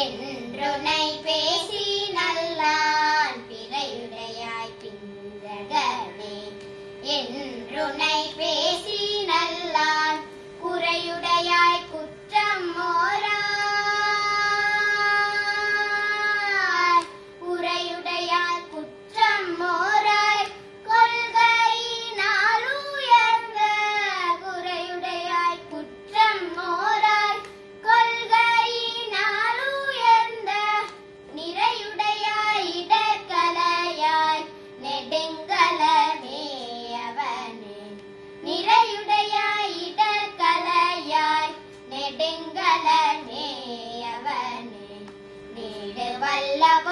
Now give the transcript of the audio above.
என்றுனை பேசி lava.